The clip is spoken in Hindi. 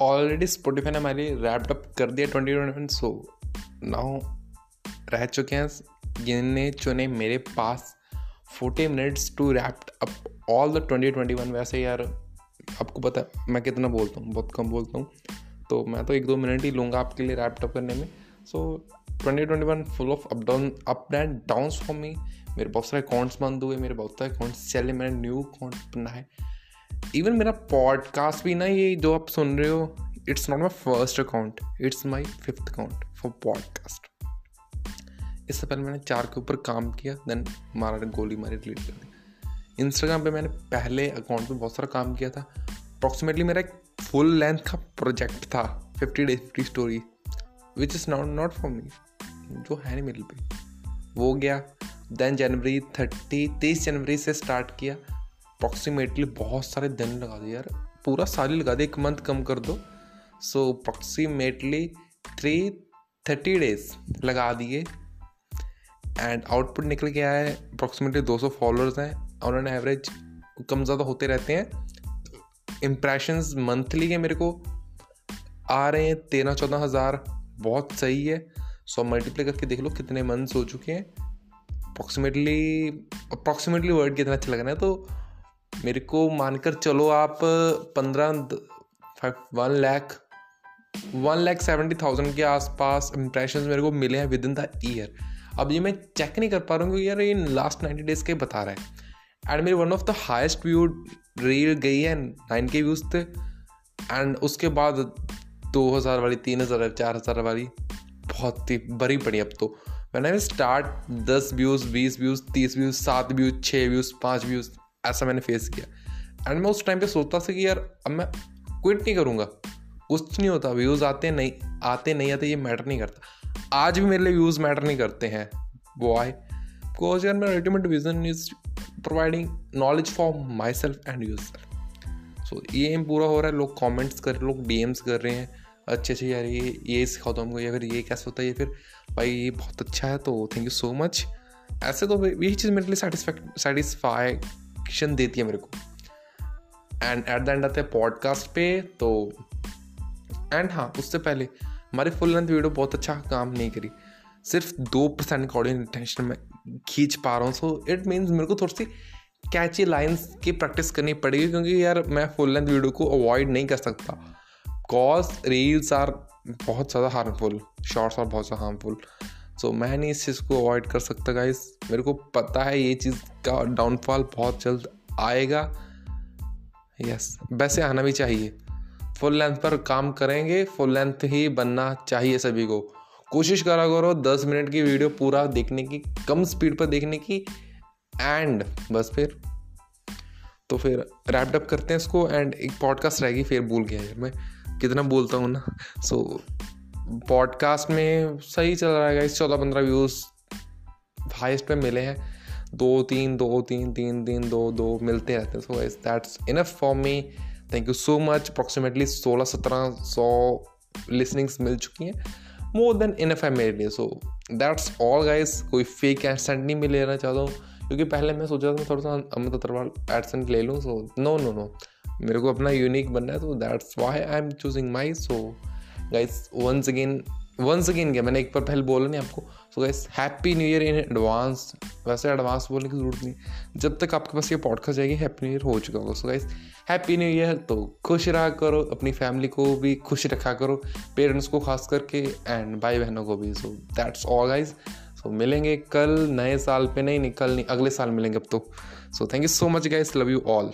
ऑलरेडी स्पोटिफाई ने हमारी रैप्ड अप कर दिया ट्वेंटी ट्वेंटी सो नाउ रह चुके हैं गिने चुने मेरे पास forty minutes to wrapped up all the twenty twenty one वैसे यार, आपको पता है, मैं कितना बोलता हूँ, बहुत कम बोलता हूँ तो मैं तो एक दो मिनट ही लूँगा आपके लिए रैप्ड अप करने में। So twenty twenty one full of up down up and down for me मेरे बहुत सारे अकाउंट्स बंद हुए, मेरे बहुत सारे अकाउंट्स चले, मैंने न्यू अकाउंट बनाए। इवन मेरा पॉडकास्ट भी ना, ये जो आप सुन रहे हो it's not my first account it's my fifth account for podcast इससे पहले मैंने चार के ऊपर काम किया देन मारा गोली मारी डिलीट कर दी। इंस्टाग्राम पे मैंने पहले अकाउंट पे बहुत सारा काम किया था। अप्रॉक्सीमेटली मेरा एक फुल लेंथ का प्रोजेक्ट था fifty day fifty story which is not not for me जो है नहीं मेरे पे वो गया देन जनवरी थर्टी तेईस जनवरी से स्टार्ट किया। अप्रॉक्सीमेटली बहुत सारे दिन लगा दिए यार। पूरा साल ही लगा दिया एक मंथ कम कर दो। So approximately three thirty days लगा दिए। एंड आउटपुट निकल के आया है अप्रॉक्सीमेटली 200 फॉलोअर्स हैं। और उन्होंने एवरेज कम ज़्यादा होते रहते हैं। इम्प्रेशंस मंथली के मेरे को आ रहे हैं, तेरह, चौदह हज़ार। बहुत सही है। सो मल्टीप्लाई करके देख लो कितने मंथ्स हो चुके हैं। अप्रॉक्सीमेटली अप्रॉक्सीमेटली वर्ड कितना अच्छा लग रहा है। तो मेरे को मानकर चलो आप, पंद्रह one lakh one lakh seventy thousand के आसपास इंप्रेशन मेरे को मिले हैं विद इन द ईयर अब ये मैं चेक नहीं कर पा रहा हूँ क्योंकि यार ये लास्ट नाइन्टी डेज़ के बता रहा है। एंड मेरी one of the highest view reel गई है नाइन के व्यूज़ थे एंड उसके बाद दो हज़ार वाली, तीन हज़ार चार हज़ार वाली, बहुत ही बड़ी पड़ी अब तो। मैंने स्टार्ट दस व्यूज़ बीस व्यूज़ तीस व्यूज़ सात व्यूज़ छः व्यूज़ पाँच व्यूज़ ऐसा मैंने फेस किया। एंड मैं उस टाइम पे सोचता था कि यार, अब मैं क्विट नहीं करूँगा। कुछ नहीं होता व्यूज़ आते नहीं आते नहीं, आते ये मैटर नहीं करता। आज भी मेरे लिए व्यूज़ मैटर नहीं करते हैं। वो आए बिकॉज़ यार, मेरा ultimate vision is providing knowledge for myself and use self so ये एम पूरा हो रहा है। लोग कॉमेंट्स कर, लोग डी कर रहे हैं। अच्छे अच्छे, यार, ये ये सिखाओ तो हमको, या फिर ये कैसे होता है, या फिर भाई, ये बहुत अच्छा है तो थैंक यू सो मच ऐसे तो यही चीज़ मेरे लिए सेटिस्फैक्ट सेटिस्फैक्शन देती है मेरे को। एंड एट द एंड आते हैं पॉडकास्ट पे तो एंड हाँ उससे पहले हमारी फुल लेंथ वीडियो बहुत अच्छा काम नहीं करी। सिर्फ़ दो परसेंट ऑडियंस इंटेंशन में खींच पा रहा हूँ सो इट मीन्स मेरे को थोड़ी सी कैची लाइन्स की प्रैक्टिस करनी पड़ेगी, क्योंकि यार मैं फुल लेंथ वीडियो को अवॉइड नहीं कर सकता। कॉज रील्स आर बहुत ज़्यादा हार्मफुल शॉर्ट्स आर बहुत ज़्यादा हार्मफुल सो मैं नहीं इस चीज़ को अवॉइड कर सकता गाइस मेरे को पता है ये चीज़ का डाउनफॉल बहुत जल्द आएगा। यस वैसे आना भी चाहिए। फुल लेंथ पर काम करेंगे फुल लेंथ ही बनना चाहिए सभी को। कोशिश करा करो दस मिनट की वीडियो पूरा देखने की, कम स्पीड पर देखने की एंड बस फिर। तो फिर रैप्ड अप करते हैं इसको एंड एक पॉडकास्ट रहेगी, फिर भूल गया यार मैं। कितना बोलता हूँ ना। सो पॉडकास्ट में सही चल रहा है इस चौदह पंद्रह व्यूज़ हाइस्ट पे मिले हैं। दो, तीन दो, तीन तीन तीन, दो दो मिलते रहते हैं। So that's enough for me thank you so much approximately सोलह, सत्रह, सौ लिसनिंग्स मिल चुकी हैं। मोर देन इन एफ़ है मेरे लिए। सो दैट्स ऑल गाइज़ कोई फेक एडसेंट नहीं मैं लेना चाहता हूँ। क्योंकि पहले मैं सोचा था मैं थोड़ा सा अमित अग्रवाल एडसेंट ले लूँ। सो नो नो नो मेरे को अपना यूनिक बनना है। तो that's why I am choosing my so guys once again once again क्या? मैंने एक बार पहले बोला नहीं आपको। So guys happy new year in advance वैसे एडवांस बोलने की ज़रूरत नहीं। जब तक आपके पास ये पॉडकास्ट जाएगी हैप्पी न्यू ईयर हो चुका होगा। So guys happy new year तो खुश रहा करो, अपनी फैमिली को भी खुश रखा करो पेरेंट्स को खास करके एंड भाई बहनों को भी। So that's all guys so मिलेंगे कल, नए साल पे नहीं नहीं कल नहीं, अगले साल मिलेंगे अब तो। So thank you so much guys love you all